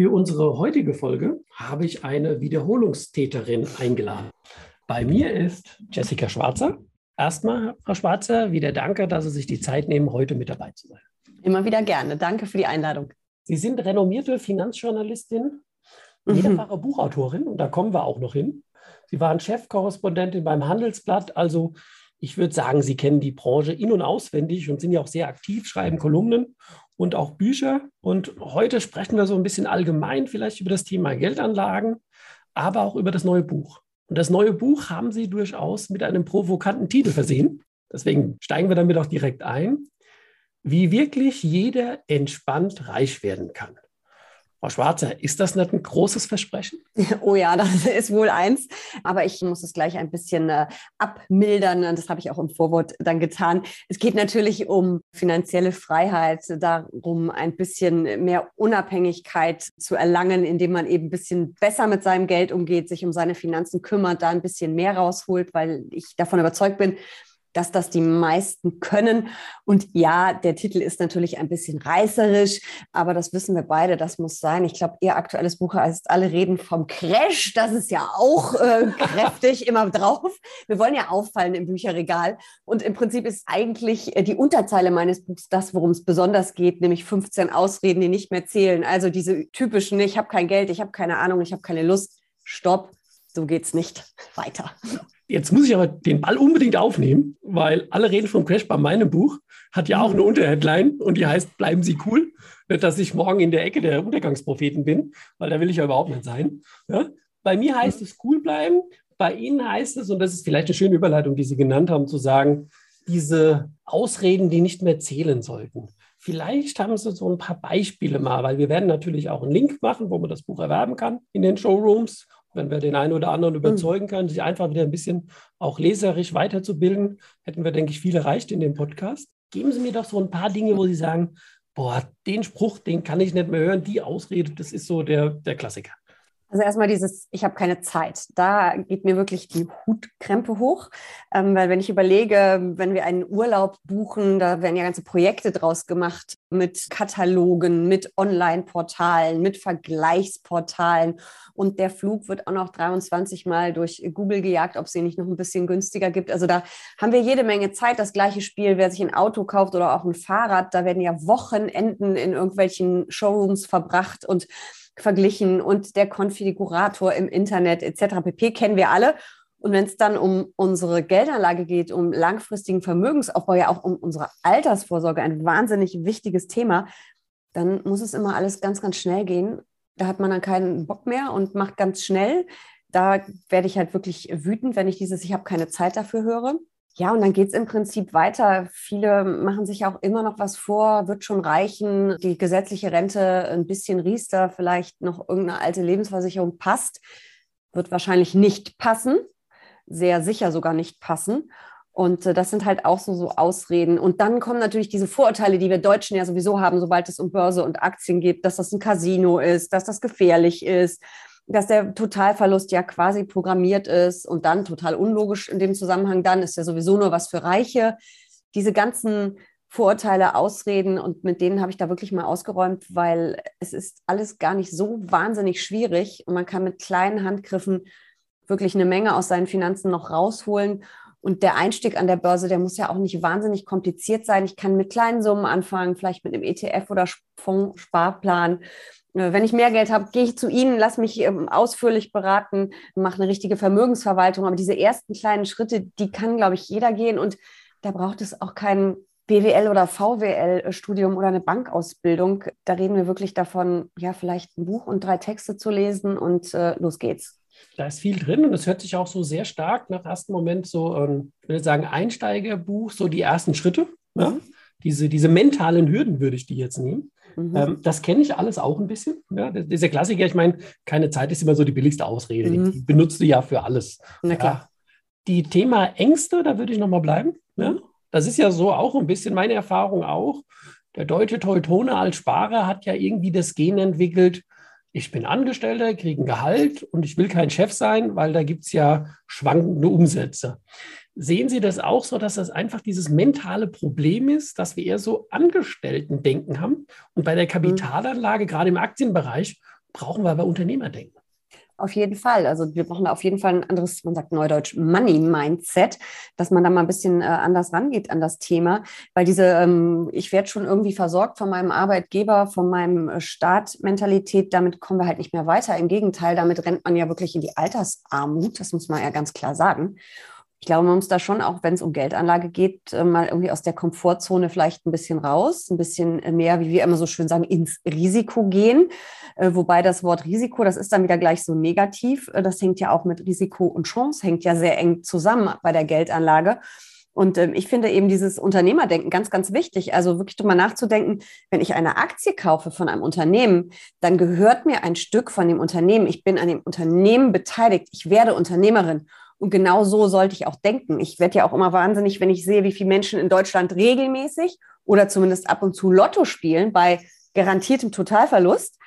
Für unsere heutige Folge habe ich eine Wiederholungstäterin eingeladen. Bei mir ist Jessica Schwarzer. Erstmal, Frau Schwarzer, wieder danke, dass Sie sich die Zeit nehmen, heute mit dabei zu sein. Immer wieder gerne. Danke für die Einladung. Sie sind renommierte Finanzjournalistin, mhm. mehrfache mhm. Buchautorin und da kommen wir auch noch hin. Sie waren Chefkorrespondentin beim Handelsblatt, also ich würde sagen, Sie kennen die Branche in- und auswendig und sind ja auch sehr aktiv, schreiben Kolumnen und auch Bücher. Und heute sprechen wir so ein bisschen allgemein vielleicht über das Thema Geldanlagen, aber auch über das neue Buch. Und das neue Buch haben Sie durchaus mit einem provokanten Titel versehen. Deswegen steigen wir damit auch direkt ein. Wie wirklich jeder entspannt reich werden kann. Frau Schwarzer, ist das nicht ein großes Versprechen? Oh ja, das ist wohl eins. Aber ich muss es gleich ein bisschen äh, abmildern. Das habe ich auch im Vorwort dann getan. Es geht natürlich um finanzielle Freiheit, darum, ein bisschen mehr Unabhängigkeit zu erlangen, indem man eben ein bisschen besser mit seinem Geld umgeht, sich um seine Finanzen kümmert, da ein bisschen mehr rausholt, weil ich davon überzeugt bin, dass das die meisten können. Und ja, der Titel ist natürlich ein bisschen reißerisch, aber das wissen wir beide, das muss sein. Ich glaube, Ihr aktuelles Buch heißt Alle reden vom Crash. Das ist ja auch äh, kräftig immer drauf. Wir wollen ja auffallen im Bücherregal. Und im Prinzip ist eigentlich äh, die Unterzeile meines Buchs das, worum es besonders geht, nämlich 15 Ausreden, die nicht mehr zählen. Also diese typischen, ich habe kein Geld, ich habe keine Ahnung, ich habe keine Lust. Stopp, so geht's nicht weiter. Jetzt muss ich aber den Ball unbedingt aufnehmen, weil alle reden vom Crash bei meinem Buch, hat ja auch eine Unterheadline und die heißt, bleiben Sie cool. Nicht, dass ich morgen in der Ecke der Untergangspropheten bin, weil da will ich ja überhaupt nicht sein. Ja? Bei mir heißt es cool bleiben. Bei Ihnen heißt es, und das ist vielleicht eine schöne Überleitung, die Sie genannt haben, zu sagen, diese Ausreden, die nicht mehr zählen sollten. Vielleicht haben Sie so ein paar Beispiele mal, weil wir werden natürlich auch einen Link machen, wo man das Buch erwerben kann in den Showrooms wenn wir den einen oder anderen hm. überzeugen können, sich einfach wieder ein bisschen auch leserisch weiterzubilden, hätten wir, denke ich, viel erreicht in dem Podcast. Geben Sie mir doch so ein paar Dinge, wo Sie sagen, boah, den Spruch, den kann ich nicht mehr hören, die Ausrede, das ist so der, der Klassiker. Also erstmal dieses, ich habe keine Zeit. Da geht mir wirklich die Hutkrempe hoch, ähm, weil wenn ich überlege, wenn wir einen Urlaub buchen, da werden ja ganze Projekte draus gemacht mit Katalogen, mit Online-Portalen, mit Vergleichsportalen und der Flug wird auch noch 23 Mal durch Google gejagt, ob es ihn nicht noch ein bisschen günstiger gibt. Also da haben wir jede Menge Zeit. Das gleiche Spiel, wer sich ein Auto kauft oder auch ein Fahrrad, da werden ja Wochenenden in irgendwelchen Showrooms verbracht und verglichen und der Konfigurator im Internet etc. pp. kennen wir alle. Und wenn es dann um unsere Geldanlage geht, um langfristigen Vermögensaufbau, ja auch um unsere Altersvorsorge, ein wahnsinnig wichtiges Thema, dann muss es immer alles ganz, ganz schnell gehen. Da hat man dann keinen Bock mehr und macht ganz schnell. Da werde ich halt wirklich wütend, wenn ich dieses Ich habe keine Zeit dafür höre. Ja, und dann geht es im Prinzip weiter. Viele machen sich auch immer noch was vor, wird schon reichen. Die gesetzliche Rente, ein bisschen Riester, vielleicht noch irgendeine alte Lebensversicherung passt, wird wahrscheinlich nicht passen, sehr sicher sogar nicht passen. Und äh, das sind halt auch so, so Ausreden. Und dann kommen natürlich diese Vorurteile, die wir Deutschen ja sowieso haben, sobald es um Börse und Aktien geht, dass das ein Casino ist, dass das gefährlich ist, dass der Totalverlust ja quasi programmiert ist und dann total unlogisch in dem Zusammenhang, dann ist ja sowieso nur was für Reiche. Diese ganzen Vorurteile, Ausreden und mit denen habe ich da wirklich mal ausgeräumt, weil es ist alles gar nicht so wahnsinnig schwierig und man kann mit kleinen Handgriffen wirklich eine Menge aus seinen Finanzen noch rausholen. Und der Einstieg an der Börse, der muss ja auch nicht wahnsinnig kompliziert sein. Ich kann mit kleinen Summen anfangen, vielleicht mit einem ETF oder Fondssparplan äh, wenn ich mehr Geld habe, gehe ich zu Ihnen, lass mich ähm, ausführlich beraten, mache eine richtige Vermögensverwaltung. Aber diese ersten kleinen Schritte, die kann, glaube ich, jeder gehen. Und da braucht es auch kein BWL oder VWL-Studium oder eine Bankausbildung. Da reden wir wirklich davon, ja, vielleicht ein Buch und drei Texte zu lesen und äh, los geht's. Da ist viel drin und es hört sich auch so sehr stark nach ersten Moment so, ähm, ich würde sagen, Einsteigerbuch, so die ersten Schritte. Ja? Mhm. Diese, diese mentalen Hürden würde ich die jetzt nehmen. Mhm. Ähm, das kenne ich alles auch ein bisschen. Ja, dieser Klassiker, ich meine, keine Zeit ist immer so die billigste Ausrede. Mhm. Die benutzt du ja für alles. Na klar. Ja. Die Thema Ängste, da würde ich nochmal bleiben. Ja? Das ist ja so auch ein bisschen meine Erfahrung auch. Der deutsche Teutone als Sparer hat ja irgendwie das Gen entwickelt, ich bin Angestellter, kriege ein Gehalt und ich will kein Chef sein, weil da gibt es ja schwankende Umsätze. Sehen Sie das auch so, dass das einfach dieses mentale Problem ist, dass wir eher so Angestellten-Denken haben? Und bei der mhm. Kapitalanlage, gerade im Aktienbereich, brauchen wir aber Unternehmerdenken. Auf jeden Fall. Also wir brauchen auf jeden Fall ein anderes, man sagt neudeutsch, Money-Mindset, dass man da mal ein bisschen äh, anders rangeht an das Thema. Weil diese, ähm, ich werde schon irgendwie versorgt von meinem Arbeitgeber, von meinem äh, Staat-Mentalität, damit kommen wir halt nicht mehr weiter. Im Gegenteil, damit rennt man ja wirklich in die Altersarmut, das muss man ja ganz klar sagen ich glaube, man muss da schon, auch wenn es um Geldanlage geht, äh, mal irgendwie aus der Komfortzone vielleicht ein bisschen raus, ein bisschen äh, mehr, wie wir immer so schön sagen, ins Risiko gehen. Äh, wobei das Wort Risiko, das ist dann wieder gleich so negativ. Das hängt ja auch mit Risiko und Chance, hängt ja sehr eng zusammen bei der Geldanlage. Und ähm, ich finde eben dieses Unternehmerdenken ganz, ganz wichtig. Also wirklich drüber nachzudenken, wenn ich eine Aktie kaufe von einem Unternehmen, dann gehört mir ein Stück von dem Unternehmen. Ich bin an dem Unternehmen beteiligt. Ich werde Unternehmerin. Und genau so sollte ich auch denken. Ich werde ja auch immer wahnsinnig, wenn ich sehe, wie viele Menschen in Deutschland regelmäßig oder zumindest ab und zu Lotto spielen bei garantiertem Totalverlust,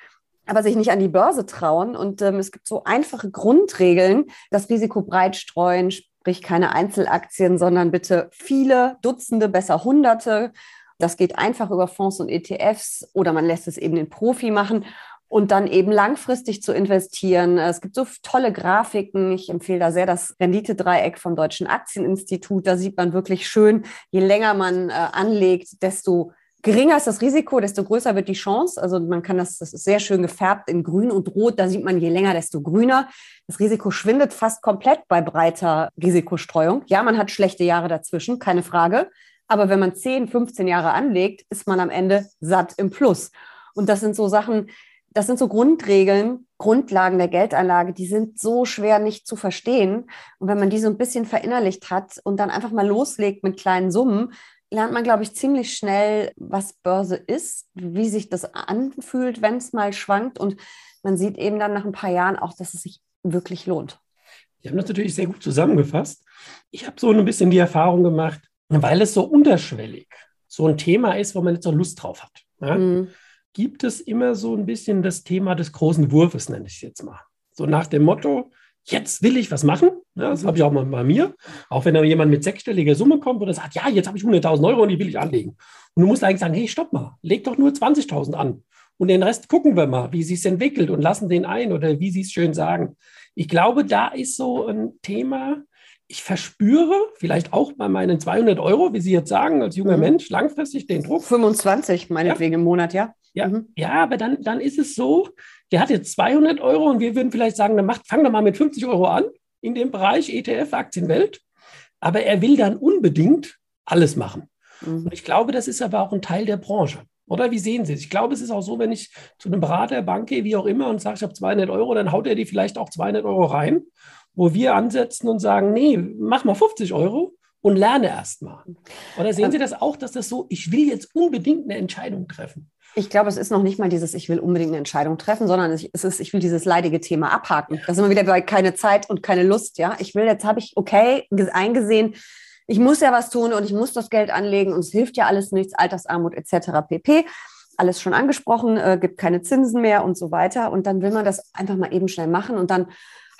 aber sich nicht an die Börse trauen. Und ähm, es gibt so einfache Grundregeln, das Risiko breit streuen, sprich keine Einzelaktien, sondern bitte viele, Dutzende, besser Hunderte. Das geht einfach über Fonds und ETFs oder man lässt es eben den Profi machen und dann eben langfristig zu investieren. Es gibt so tolle Grafiken. Ich empfehle da sehr das Renditedreieck vom Deutschen Aktieninstitut. Da sieht man wirklich schön, je länger man äh, anlegt, desto geringer ist das Risiko, desto größer wird die Chance. Also man kann das, das ist sehr schön gefärbt in grün und rot. Da sieht man, je länger, desto grüner. Das Risiko schwindet fast komplett bei breiter Risikostreuung. Ja, man hat schlechte Jahre dazwischen, keine Frage. Aber wenn man 10, 15 Jahre anlegt, ist man am Ende satt im Plus. Und das sind so Sachen, das sind so Grundregeln, Grundlagen der Geldanlage, die sind so schwer nicht zu verstehen. Und wenn man die so ein bisschen verinnerlicht hat und dann einfach mal loslegt mit kleinen Summen, lernt man, glaube ich, ziemlich schnell, was Börse ist, wie sich das anfühlt, wenn es mal schwankt. Und man sieht eben dann nach ein paar Jahren auch, dass es sich wirklich lohnt. Sie haben das natürlich sehr gut zusammengefasst. Ich habe so ein bisschen die Erfahrung gemacht, weil es so unterschwellig so ein Thema ist, wo man jetzt so Lust drauf hat. Ja? Mhm gibt es immer so ein bisschen das Thema des großen Wurfes, nenne ich es jetzt mal. So nach dem Motto, jetzt will ich was machen. Ja, das habe ich auch mal bei mir. Auch wenn da jemand mit sechsstelliger Summe kommt und sagt, ja, jetzt habe ich 100.000 Euro und die will ich anlegen. Und du musst eigentlich sagen, hey, stopp mal, leg doch nur 20.000 an. Und den Rest gucken wir mal, wie sie es entwickelt und lassen den ein oder wie sie es schön sagen. Ich glaube, da ist so ein Thema, ich verspüre vielleicht auch bei meinen 200 Euro, wie Sie jetzt sagen, als junger mhm. Mensch, langfristig den Druck. 25, meinetwegen ja. im Monat, ja. Ja, mhm. ja aber dann, dann ist es so, der hat jetzt 200 Euro und wir würden vielleicht sagen, dann macht, fang doch mal mit 50 Euro an in dem Bereich ETF, Aktienwelt. Aber er will dann unbedingt alles machen. Mhm. Und ich glaube, das ist aber auch ein Teil der Branche. Oder wie sehen Sie es? Ich glaube, es ist auch so, wenn ich zu einem Berater, Bank gehe, wie auch immer, und sage, ich habe 200 Euro, dann haut er die vielleicht auch 200 Euro rein, wo wir ansetzen und sagen, nee, mach mal 50 Euro und lerne erst mal. Oder sehen Sie das auch, dass das so, ich will jetzt unbedingt eine Entscheidung treffen? Ich glaube, es ist noch nicht mal dieses, ich will unbedingt eine Entscheidung treffen, sondern es ist, ich will dieses leidige Thema abhaken. Da sind wir wieder bei keine Zeit und keine Lust. Ja, ich will, jetzt habe ich, okay, eingesehen, ich muss ja was tun und ich muss das Geld anlegen und es hilft ja alles nichts, Altersarmut etc. pp. Alles schon angesprochen, äh, gibt keine Zinsen mehr und so weiter. Und dann will man das einfach mal eben schnell machen und dann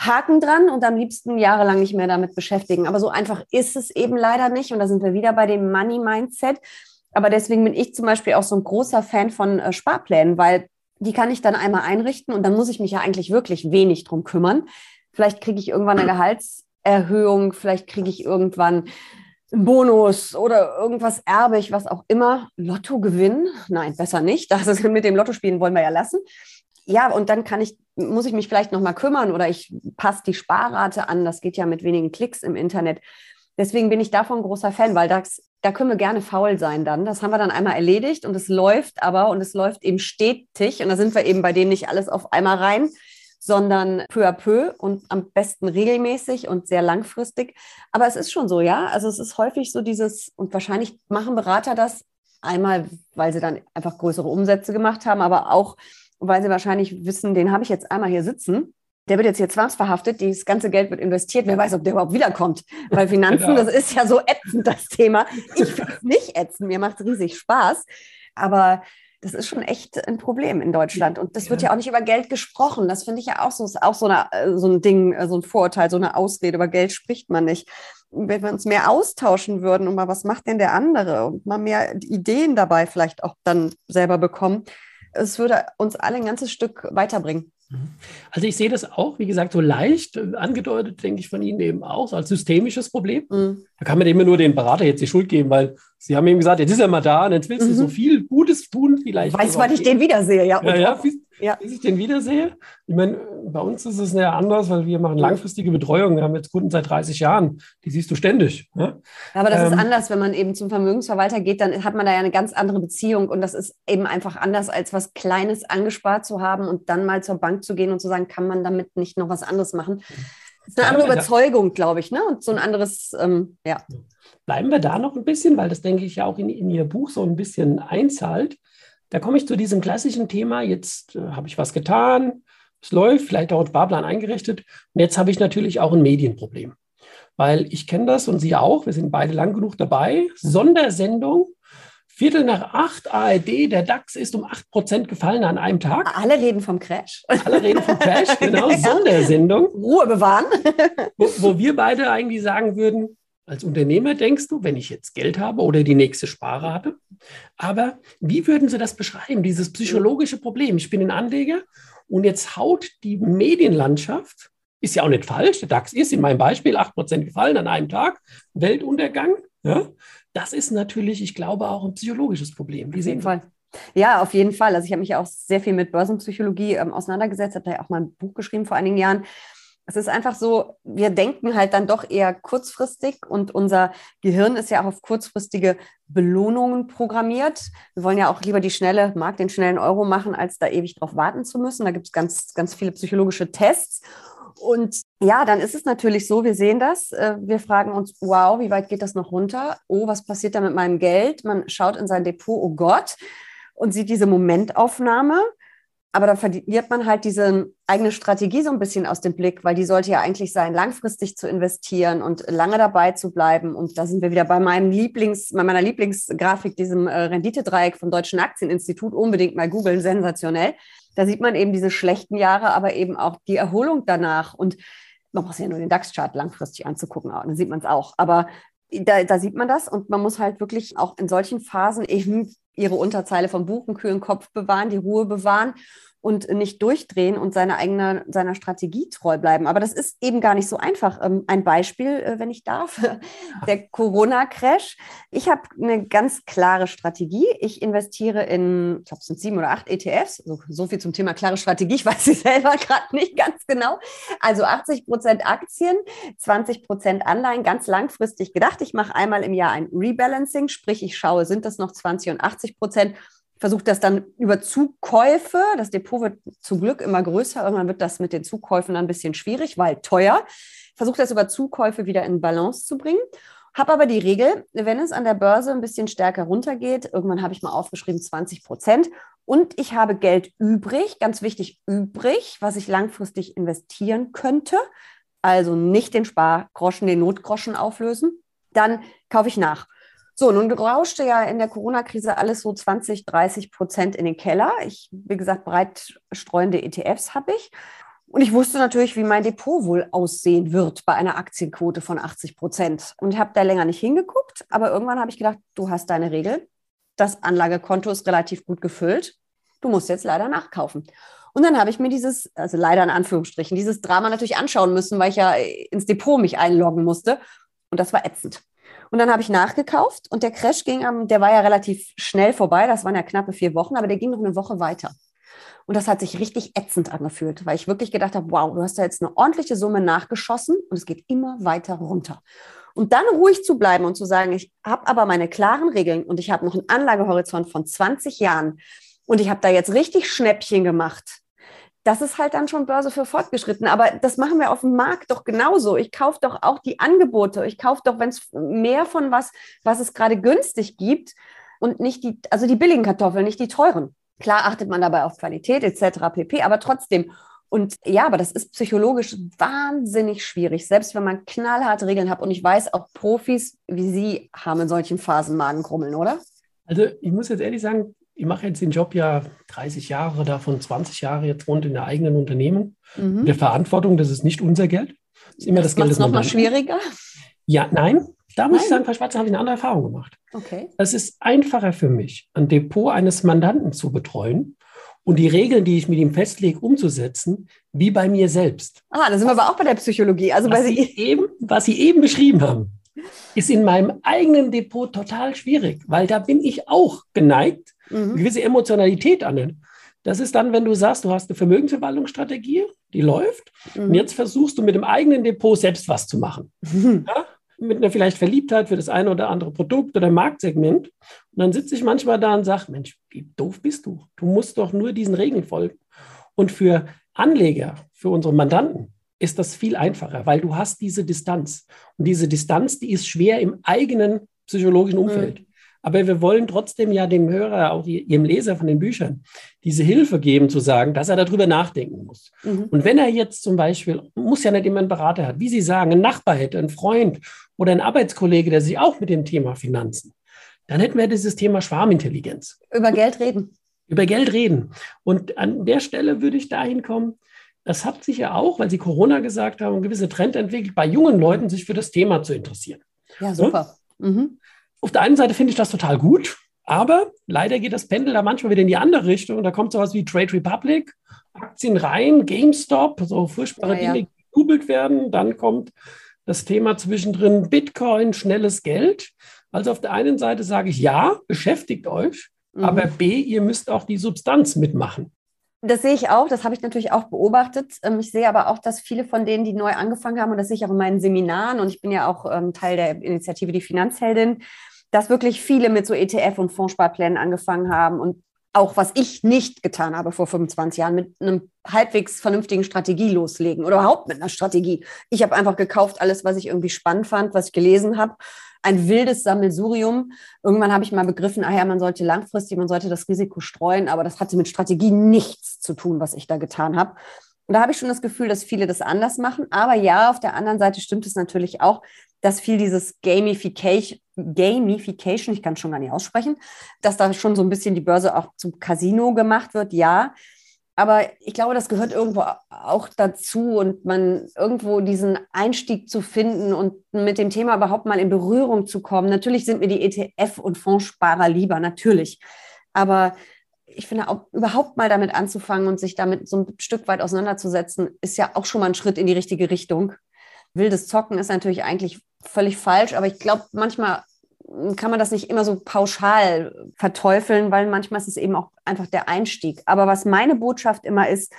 Haken dran und am liebsten jahrelang nicht mehr damit beschäftigen. Aber so einfach ist es eben leider nicht. Und da sind wir wieder bei dem Money-Mindset. Aber deswegen bin ich zum Beispiel auch so ein großer Fan von äh, Sparplänen, weil die kann ich dann einmal einrichten und dann muss ich mich ja eigentlich wirklich wenig drum kümmern. Vielleicht kriege ich irgendwann eine Gehaltserhöhung, vielleicht kriege ich irgendwann einen Bonus oder irgendwas erbe ich, was auch immer. Lotto gewinnen? Nein, besser nicht. Das ist, mit dem Lotto spielen wollen wir ja lassen. Ja, und dann kann ich, muss ich mich vielleicht nochmal kümmern oder ich passe die Sparrate an. Das geht ja mit wenigen Klicks im Internet. Deswegen bin ich davon großer Fan, weil das da können wir gerne faul sein dann. Das haben wir dann einmal erledigt und es läuft aber und es läuft eben stetig und da sind wir eben bei dem nicht alles auf einmal rein, sondern peu à peu und am besten regelmäßig und sehr langfristig. Aber es ist schon so, ja. Also es ist häufig so dieses, und wahrscheinlich machen Berater das Einmal, weil sie dann einfach größere Umsätze gemacht haben, aber auch, weil sie wahrscheinlich wissen, den habe ich jetzt einmal hier sitzen. Der wird jetzt hier zwangsverhaftet, das ganze Geld wird investiert. Wer weiß, ob der überhaupt wiederkommt. Weil Finanzen, ja. das ist ja so ätzend, das Thema. Ich finde es nicht ätzend, mir macht es riesig Spaß. Aber das ist schon echt ein Problem in Deutschland. Und das wird ja auch nicht über Geld gesprochen. Das finde ich ja auch so, ist auch so, eine, äh, so ein Ding, äh, so ein Vorurteil, so eine Ausrede. Über Geld spricht man nicht. Wenn wir uns mehr austauschen würden und mal, was macht denn der andere und mal mehr Ideen dabei vielleicht auch dann selber bekommen, es würde uns alle ein ganzes Stück weiterbringen. Mhm. Also ich sehe das auch, wie gesagt, so leicht äh, angedeutet, denke ich von Ihnen eben auch, so als systemisches Problem. Mhm. Da kann man immer nur den Berater jetzt die Schuld geben, weil Sie haben eben gesagt, jetzt ist er mal da und jetzt willst du so mhm. viel Gutes tun, vielleicht. Weiß, wann ich den wiedersehe, ja. Ja, ja, ja. Bis ich den wiedersehe. Ich meine, bei uns ist es ja anders, weil wir machen langfristige Betreuung. Wir haben jetzt Kunden seit 30 Jahren. Die siehst du ständig. Ne? Aber das ähm, ist anders, wenn man eben zum Vermögensverwalter geht, dann hat man da ja eine ganz andere Beziehung. Und das ist eben einfach anders, als was Kleines angespart zu haben und dann mal zur Bank zu gehen und zu sagen, kann man damit nicht noch was anderes machen. Das ist eine andere Überzeugung, glaube ich, ne? Und so ein anderes, ähm, ja. Bleiben wir da noch ein bisschen, weil das denke ich ja auch in, in Ihr Buch so ein bisschen einzahlt. Da komme ich zu diesem klassischen Thema, jetzt äh, habe ich was getan, es läuft, vielleicht auch ein Sparplan eingerichtet und jetzt habe ich natürlich auch ein Medienproblem. Weil ich kenne das und Sie auch, wir sind beide lang genug dabei. Sondersendung, Viertel nach acht, ARD, der DAX ist um acht Prozent gefallen an einem Tag. Alle reden vom Crash. Alle reden vom Crash, genau, ja. Sondersendung. Ruhe bewahren. wo, wo wir beide eigentlich sagen würden, als Unternehmer denkst du, wenn ich jetzt Geld habe oder die nächste Sparrate. Aber wie würden Sie das beschreiben, dieses psychologische Problem? Ich bin ein Anleger und jetzt haut die Medienlandschaft, ist ja auch nicht falsch, der DAX ist in meinem Beispiel 8% gefallen an einem Tag, Weltuntergang. Ja? Das ist natürlich, ich glaube, auch ein psychologisches Problem. Wie Auf jeden Fall. Ja, auf jeden Fall. Also ich habe mich ja auch sehr viel mit Börsenpsychologie ähm, auseinandergesetzt, habe da ja auch mal ein Buch geschrieben vor einigen Jahren es ist einfach so, wir denken halt dann doch eher kurzfristig und unser Gehirn ist ja auch auf kurzfristige Belohnungen programmiert. Wir wollen ja auch lieber die schnelle, mag den schnellen Euro machen, als da ewig drauf warten zu müssen. Da gibt es ganz, ganz viele psychologische Tests. Und ja, dann ist es natürlich so, wir sehen das, äh, wir fragen uns, wow, wie weit geht das noch runter? Oh, was passiert da mit meinem Geld? Man schaut in sein Depot, oh Gott, und sieht diese Momentaufnahme aber da verliert man halt diese eigene Strategie so ein bisschen aus dem Blick, weil die sollte ja eigentlich sein, langfristig zu investieren und lange dabei zu bleiben. Und da sind wir wieder bei meinem Lieblings, bei meiner Lieblingsgrafik, diesem äh, Renditedreieck vom Deutschen Aktieninstitut. Unbedingt mal googeln, sensationell. Da sieht man eben diese schlechten Jahre, aber eben auch die Erholung danach. Und man braucht ja nur den DAX-Chart langfristig anzugucken, dann sieht man es auch. Aber da, da, sieht man das und man muss halt wirklich auch in solchen Phasen eben ihre Unterzeile vom Buch einen kühlen Kopf bewahren, die Ruhe bewahren und nicht durchdrehen und seiner eigenen, seiner Strategie treu bleiben. Aber das ist eben gar nicht so einfach. Ähm, ein Beispiel, äh, wenn ich darf, der Corona-Crash. Ich habe eine ganz klare Strategie. Ich investiere in, ich glaube, es sind sieben oder acht ETFs. So, so viel zum Thema klare Strategie. Ich weiß sie selber gerade nicht ganz genau. Also 80 Prozent Aktien, 20 Prozent Anleihen, ganz langfristig gedacht. Ich mache einmal im Jahr ein Rebalancing, sprich, ich schaue, sind das noch 20 und 80 Prozent versucht das dann über Zukäufe, das Depot wird zum Glück immer größer, irgendwann wird das mit den Zukäufen dann ein bisschen schwierig, weil teuer, versucht das über Zukäufe wieder in Balance zu bringen. Habe aber die Regel, wenn es an der Börse ein bisschen stärker runtergeht, irgendwann habe ich mal aufgeschrieben 20 Prozent. Und ich habe Geld übrig, ganz wichtig übrig, was ich langfristig investieren könnte, also nicht den Spargroschen, den Notgroschen auflösen, dann kaufe ich nach. So, nun rauschte ja in der Corona-Krise alles so 20, 30 Prozent in den Keller. Ich, wie gesagt, breit streuende ETFs habe ich. Und ich wusste natürlich, wie mein Depot wohl aussehen wird bei einer Aktienquote von 80 Prozent. Und ich habe da länger nicht hingeguckt, aber irgendwann habe ich gedacht, du hast deine Regel. Das Anlagekonto ist relativ gut gefüllt. Du musst jetzt leider nachkaufen. Und dann habe ich mir dieses, also leider in Anführungsstrichen, dieses Drama natürlich anschauen müssen, weil ich ja ins Depot mich einloggen musste. Und das war ätzend. Und dann habe ich nachgekauft und der Crash ging am, der war ja relativ schnell vorbei, das waren ja knappe vier Wochen, aber der ging noch eine Woche weiter. Und das hat sich richtig ätzend angefühlt, weil ich wirklich gedacht habe, wow, du hast da jetzt eine ordentliche Summe nachgeschossen und es geht immer weiter runter. Und dann ruhig zu bleiben und zu sagen, ich habe aber meine klaren Regeln und ich habe noch einen Anlagehorizont von 20 Jahren und ich habe da jetzt richtig Schnäppchen gemacht das ist halt dann schon Börse für fortgeschritten. Aber das machen wir auf dem Markt doch genauso. Ich kaufe doch auch die Angebote. Ich kaufe doch, wenn es mehr von was, was es gerade günstig gibt, und nicht die, also die billigen Kartoffeln, nicht die teuren. Klar achtet man dabei auf Qualität etc. pp, aber trotzdem. Und ja, aber das ist psychologisch wahnsinnig schwierig, selbst wenn man knallharte Regeln hat. Und ich weiß, auch Profis wie Sie haben in solchen Phasen Magenkrummeln, oder? Also ich muss jetzt ehrlich sagen, ich mache jetzt den Job ja 30 Jahre, davon 20 Jahre jetzt rund in der eigenen Unternehmung. Mhm. Der Verantwortung, das ist nicht unser Geld. Das ist immer das, das Geld des noch mal schwieriger? Ja, nein. Da muss nein. ich sagen, Frau Schwarzer, habe ich eine andere Erfahrung gemacht. Okay. Es ist einfacher für mich, ein Depot eines Mandanten zu betreuen und die Regeln, die ich mit ihm festlege, umzusetzen, wie bei mir selbst. Ah, da sind wir aber auch bei der Psychologie. Also was, bei Sie eben, was Sie eben beschrieben haben, ist in meinem eigenen Depot total schwierig, weil da bin ich auch geneigt, mhm. eine gewisse Emotionalität an. Das ist dann, wenn du sagst, du hast eine Vermögensverwaltungsstrategie, die läuft, mhm. und jetzt versuchst du mit dem eigenen Depot selbst was zu machen. Mhm. Ja? Mit einer vielleicht Verliebtheit für das eine oder andere Produkt oder Marktsegment. Und dann sitze ich manchmal da und sage, Mensch, wie doof bist du? Du musst doch nur diesen Regeln folgen. Und für Anleger, für unsere Mandanten, ist das viel einfacher, weil du hast diese Distanz. Und diese Distanz, die ist schwer im eigenen psychologischen mhm. Umfeld. Mhm. Aber wir wollen trotzdem ja dem Hörer, auch ihrem Leser von den Büchern, diese Hilfe geben, zu sagen, dass er darüber nachdenken muss. Mhm. Und wenn er jetzt zum Beispiel, muss ja nicht immer einen Berater hat, wie Sie sagen, einen Nachbar hätte, einen Freund oder einen Arbeitskollege, der sich auch mit dem Thema Finanzen, dann hätten wir dieses Thema Schwarmintelligenz. Über Geld reden. Über Geld reden. Und an der Stelle würde ich dahin kommen, das hat sich ja auch, weil Sie Corona gesagt haben, einen gewissen Trend entwickelt, bei jungen Leuten sich für das Thema zu interessieren. Ja, super. Mhm. Auf der einen Seite finde ich das total gut, aber leider geht das Pendel da manchmal wieder in die andere Richtung. Da kommt sowas wie Trade Republic, Aktien rein, GameStop, so furchtbare ja, Dinge, die gejubelt werden. Dann kommt das Thema zwischendrin Bitcoin, schnelles Geld. Also auf der einen Seite sage ich ja, beschäftigt euch, mhm. aber B, ihr müsst auch die Substanz mitmachen. Das sehe ich auch, das habe ich natürlich auch beobachtet. Ähm, ich sehe aber auch, dass viele von denen, die neu angefangen haben, und das sehe ich auch in meinen Seminaren, und ich bin ja auch ähm, Teil der Initiative Die Finanzheldin, dass wirklich viele mit so ETF- und Fondssparplänen angefangen haben und auch was ich nicht getan habe vor 25 Jahren, mit einem halbwegs vernünftigen Strategie loslegen oder überhaupt mit einer Strategie. Ich habe einfach gekauft, alles, was ich irgendwie spannend fand, was ich gelesen habe. Ein wildes Sammelsurium. Irgendwann habe ich mal begriffen, ah ja, man sollte langfristig, man sollte das Risiko streuen, aber das hatte mit Strategie nichts zu tun, was ich da getan habe. Und da habe ich schon das Gefühl, dass viele das anders machen. Aber ja, auf der anderen Seite stimmt es natürlich auch, dass viel dieses Gamification, Gamification, ich kann es schon gar nicht aussprechen, dass da schon so ein bisschen die Börse auch zum Casino gemacht wird, ja. Aber ich glaube, das gehört irgendwo auch dazu und man irgendwo diesen Einstieg zu finden und mit dem Thema überhaupt mal in Berührung zu kommen. Natürlich sind mir die ETF- und Fondssparer lieber, natürlich. Aber ich finde auch überhaupt mal damit anzufangen und sich damit so ein Stück weit auseinanderzusetzen, ist ja auch schon mal ein Schritt in die richtige Richtung. Wildes Zocken ist natürlich eigentlich völlig falsch, aber ich glaube, manchmal kann man das nicht immer so pauschal verteufeln, weil manchmal ist es eben auch einfach der Einstieg. Aber was meine Botschaft immer ist,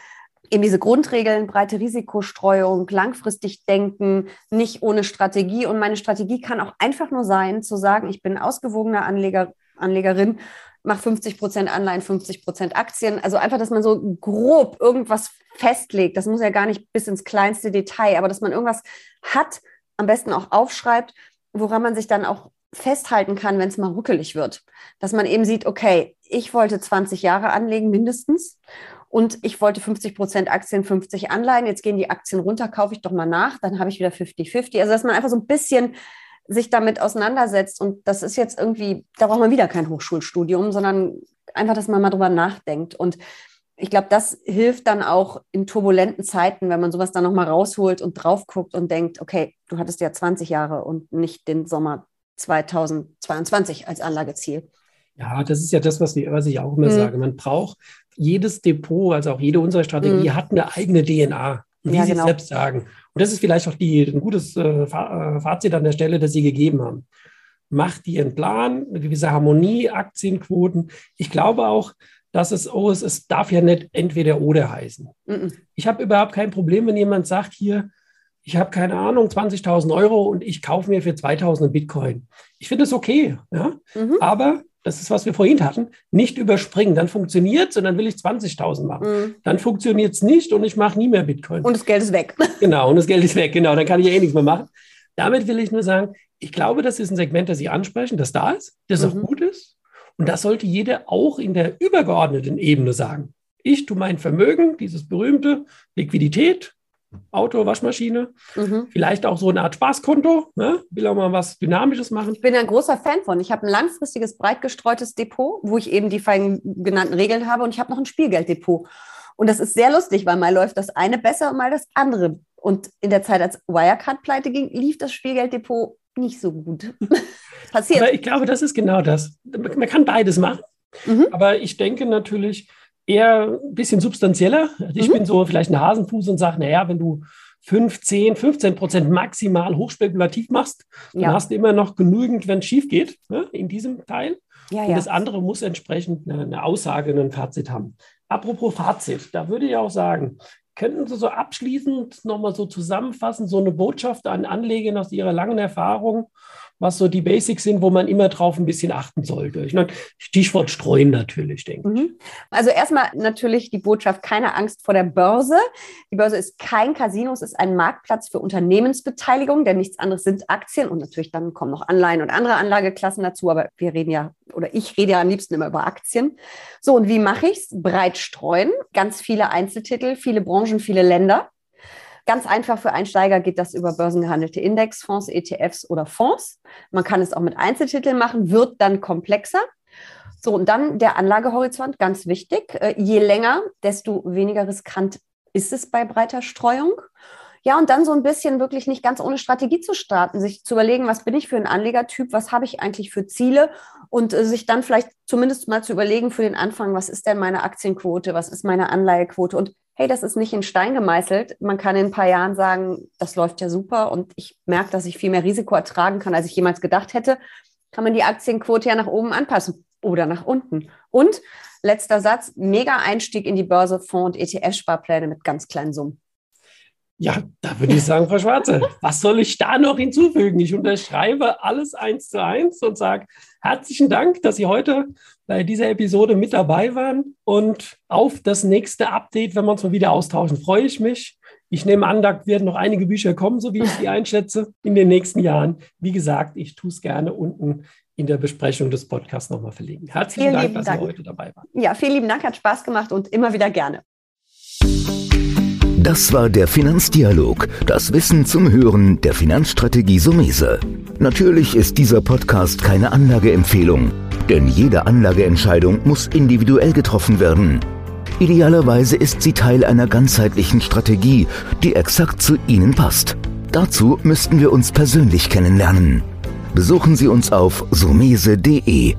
eben diese Grundregeln, breite Risikostreuung, langfristig denken, nicht ohne Strategie. Und meine Strategie kann auch einfach nur sein, zu sagen, ich bin ausgewogener Anleger, Anlegerin, mache 50 Prozent Anleihen, 50 Prozent Aktien. Also einfach, dass man so grob irgendwas festlegt. Das muss ja gar nicht bis ins kleinste Detail, aber dass man irgendwas hat, am besten auch aufschreibt, woran man sich dann auch festhalten kann, wenn es mal ruckelig wird. Dass man eben sieht, okay, ich wollte 20 Jahre anlegen mindestens und ich wollte 50 Prozent Aktien, 50 Anleihen. Jetzt gehen die Aktien runter, kaufe ich doch mal nach, dann habe ich wieder 50-50. Also dass man einfach so ein bisschen sich damit auseinandersetzt und das ist jetzt irgendwie, da braucht man wieder kein Hochschulstudium, sondern einfach, dass man mal drüber nachdenkt und ich glaube, das hilft dann auch in turbulenten Zeiten, wenn man sowas dann nochmal rausholt und drauf guckt und denkt, okay, du hattest ja 20 Jahre und nicht den Sommer 2022 als Anlageziel. Ja, das ist ja das, was, was ich auch immer mhm. sage. Man braucht jedes Depot, also auch jede unserer Strategie, mhm. hat eine eigene DNA, wie ja, Sie genau. selbst sagen. Und das ist vielleicht auch die, ein gutes äh, äh, Fazit an der Stelle, das Sie gegeben haben. Macht Ihren Plan, eine gewisse Harmonie, Aktienquoten. Ich glaube auch, dass es, oh, es, es darf ja nicht entweder oder heißen. Mhm. Ich habe überhaupt kein Problem, wenn jemand sagt, hier, ich habe keine Ahnung, 20.000 Euro und ich kaufe mir für 2.000 Bitcoin. Ich finde es okay, ja? Mhm. aber das ist, was wir vorhin hatten, nicht überspringen. Dann funktioniert es und dann will ich 20.000 machen. Mhm. Dann funktioniert es nicht und ich mache nie mehr Bitcoin. Und das Geld ist weg. Genau, und das Geld ist weg, genau. Dann kann ich ja eh nichts mehr machen. Damit will ich nur sagen, ich glaube, das ist ein Segment, das Sie ansprechen, das da ist, das mhm. auch gut ist Und das sollte jeder auch in der übergeordneten Ebene sagen. Ich tue mein Vermögen, dieses berühmte Liquidität, Auto, Waschmaschine, mhm. vielleicht auch so eine Art Spaßkonto, ne? will auch mal was Dynamisches machen. Ich bin ein großer Fan von. Ich habe ein langfristiges, breit gestreutes Depot, wo ich eben die fein genannten Regeln habe und ich habe noch ein Spielgelddepot. Und das ist sehr lustig, weil mal läuft das eine besser und mal das andere. Und in der Zeit, als Wirecard pleite ging, lief das Spielgelddepot nicht so gut. Passiert. Aber ich glaube, das ist genau das. Man kann beides machen. Mhm. Aber ich denke natürlich eher ein bisschen substanzieller. Also ich mhm. bin so vielleicht ein Hasenfuß und sage, naja, wenn du 5, 10, 15 Prozent maximal hochspekulativ machst, dann ja. hast du immer noch genügend, wenn es schief geht, ne, in diesem Teil. Ja, und ja. das andere muss entsprechend eine, eine Aussage, ein Fazit haben. Apropos Fazit, da würde ich auch sagen, könnten Sie so abschließend nochmal so zusammenfassen, so eine Botschaft an Anleger aus Ihrer langen Erfahrung was so die Basics sind, wo man immer drauf ein bisschen achten sollte. Ich meine, Stichwort streuen natürlich, denke ich. Mhm. Also erstmal natürlich die Botschaft, keine Angst vor der Börse. Die Börse ist kein Casino, es ist ein Marktplatz für Unternehmensbeteiligung, denn nichts anderes sind Aktien und natürlich dann kommen noch Anleihen und andere Anlageklassen dazu, aber wir reden ja, oder ich rede ja am liebsten immer über Aktien. So, und wie mache ich es? Breit streuen, ganz viele Einzeltitel, viele Branchen, viele Länder. Ganz einfach für Einsteiger geht das über börsengehandelte Indexfonds, ETFs oder Fonds. Man kann es auch mit Einzeltiteln machen, wird dann komplexer. So, und dann der Anlagehorizont, ganz wichtig. Äh, je länger, desto weniger riskant ist es bei breiter Streuung. Ja, und dann so ein bisschen wirklich nicht ganz ohne Strategie zu starten, sich zu überlegen, was bin ich für ein Anlegertyp, was habe ich eigentlich für Ziele und äh, sich dann vielleicht zumindest mal zu überlegen für den Anfang, was ist denn meine Aktienquote, was ist meine Anleihequote und hey, das ist nicht in Stein gemeißelt. Man kann in ein paar Jahren sagen, das läuft ja super und ich merke, dass ich viel mehr Risiko ertragen kann, als ich jemals gedacht hätte, kann man die Aktienquote ja nach oben anpassen oder nach unten. Und letzter Satz, mega Einstieg in die Börse, Fonds und ETF-Sparpläne mit ganz kleinen Summen. Ja, da würde ich sagen, Frau Schwarze, was soll ich da noch hinzufügen? Ich unterschreibe alles eins zu eins und sage herzlichen Dank, dass Sie heute bei dieser Episode mit dabei waren. Und auf das nächste Update, wenn wir uns mal wieder austauschen, freue ich mich. Ich nehme an, da werden noch einige Bücher kommen, so wie ich sie einschätze, in den nächsten Jahren. Wie gesagt, ich tue es gerne unten in der Besprechung des Podcasts nochmal verlegen. Herzlichen vielen Dank, dass Dank. Sie heute dabei waren. Ja, vielen lieben Dank, hat Spaß gemacht und immer wieder gerne. Das war der Finanzdialog, das Wissen zum Hören der Finanzstrategie Sumese. Natürlich ist dieser Podcast keine Anlageempfehlung, denn jede Anlageentscheidung muss individuell getroffen werden. Idealerweise ist sie Teil einer ganzheitlichen Strategie, die exakt zu Ihnen passt. Dazu müssten wir uns persönlich kennenlernen. Besuchen Sie uns auf sumese.de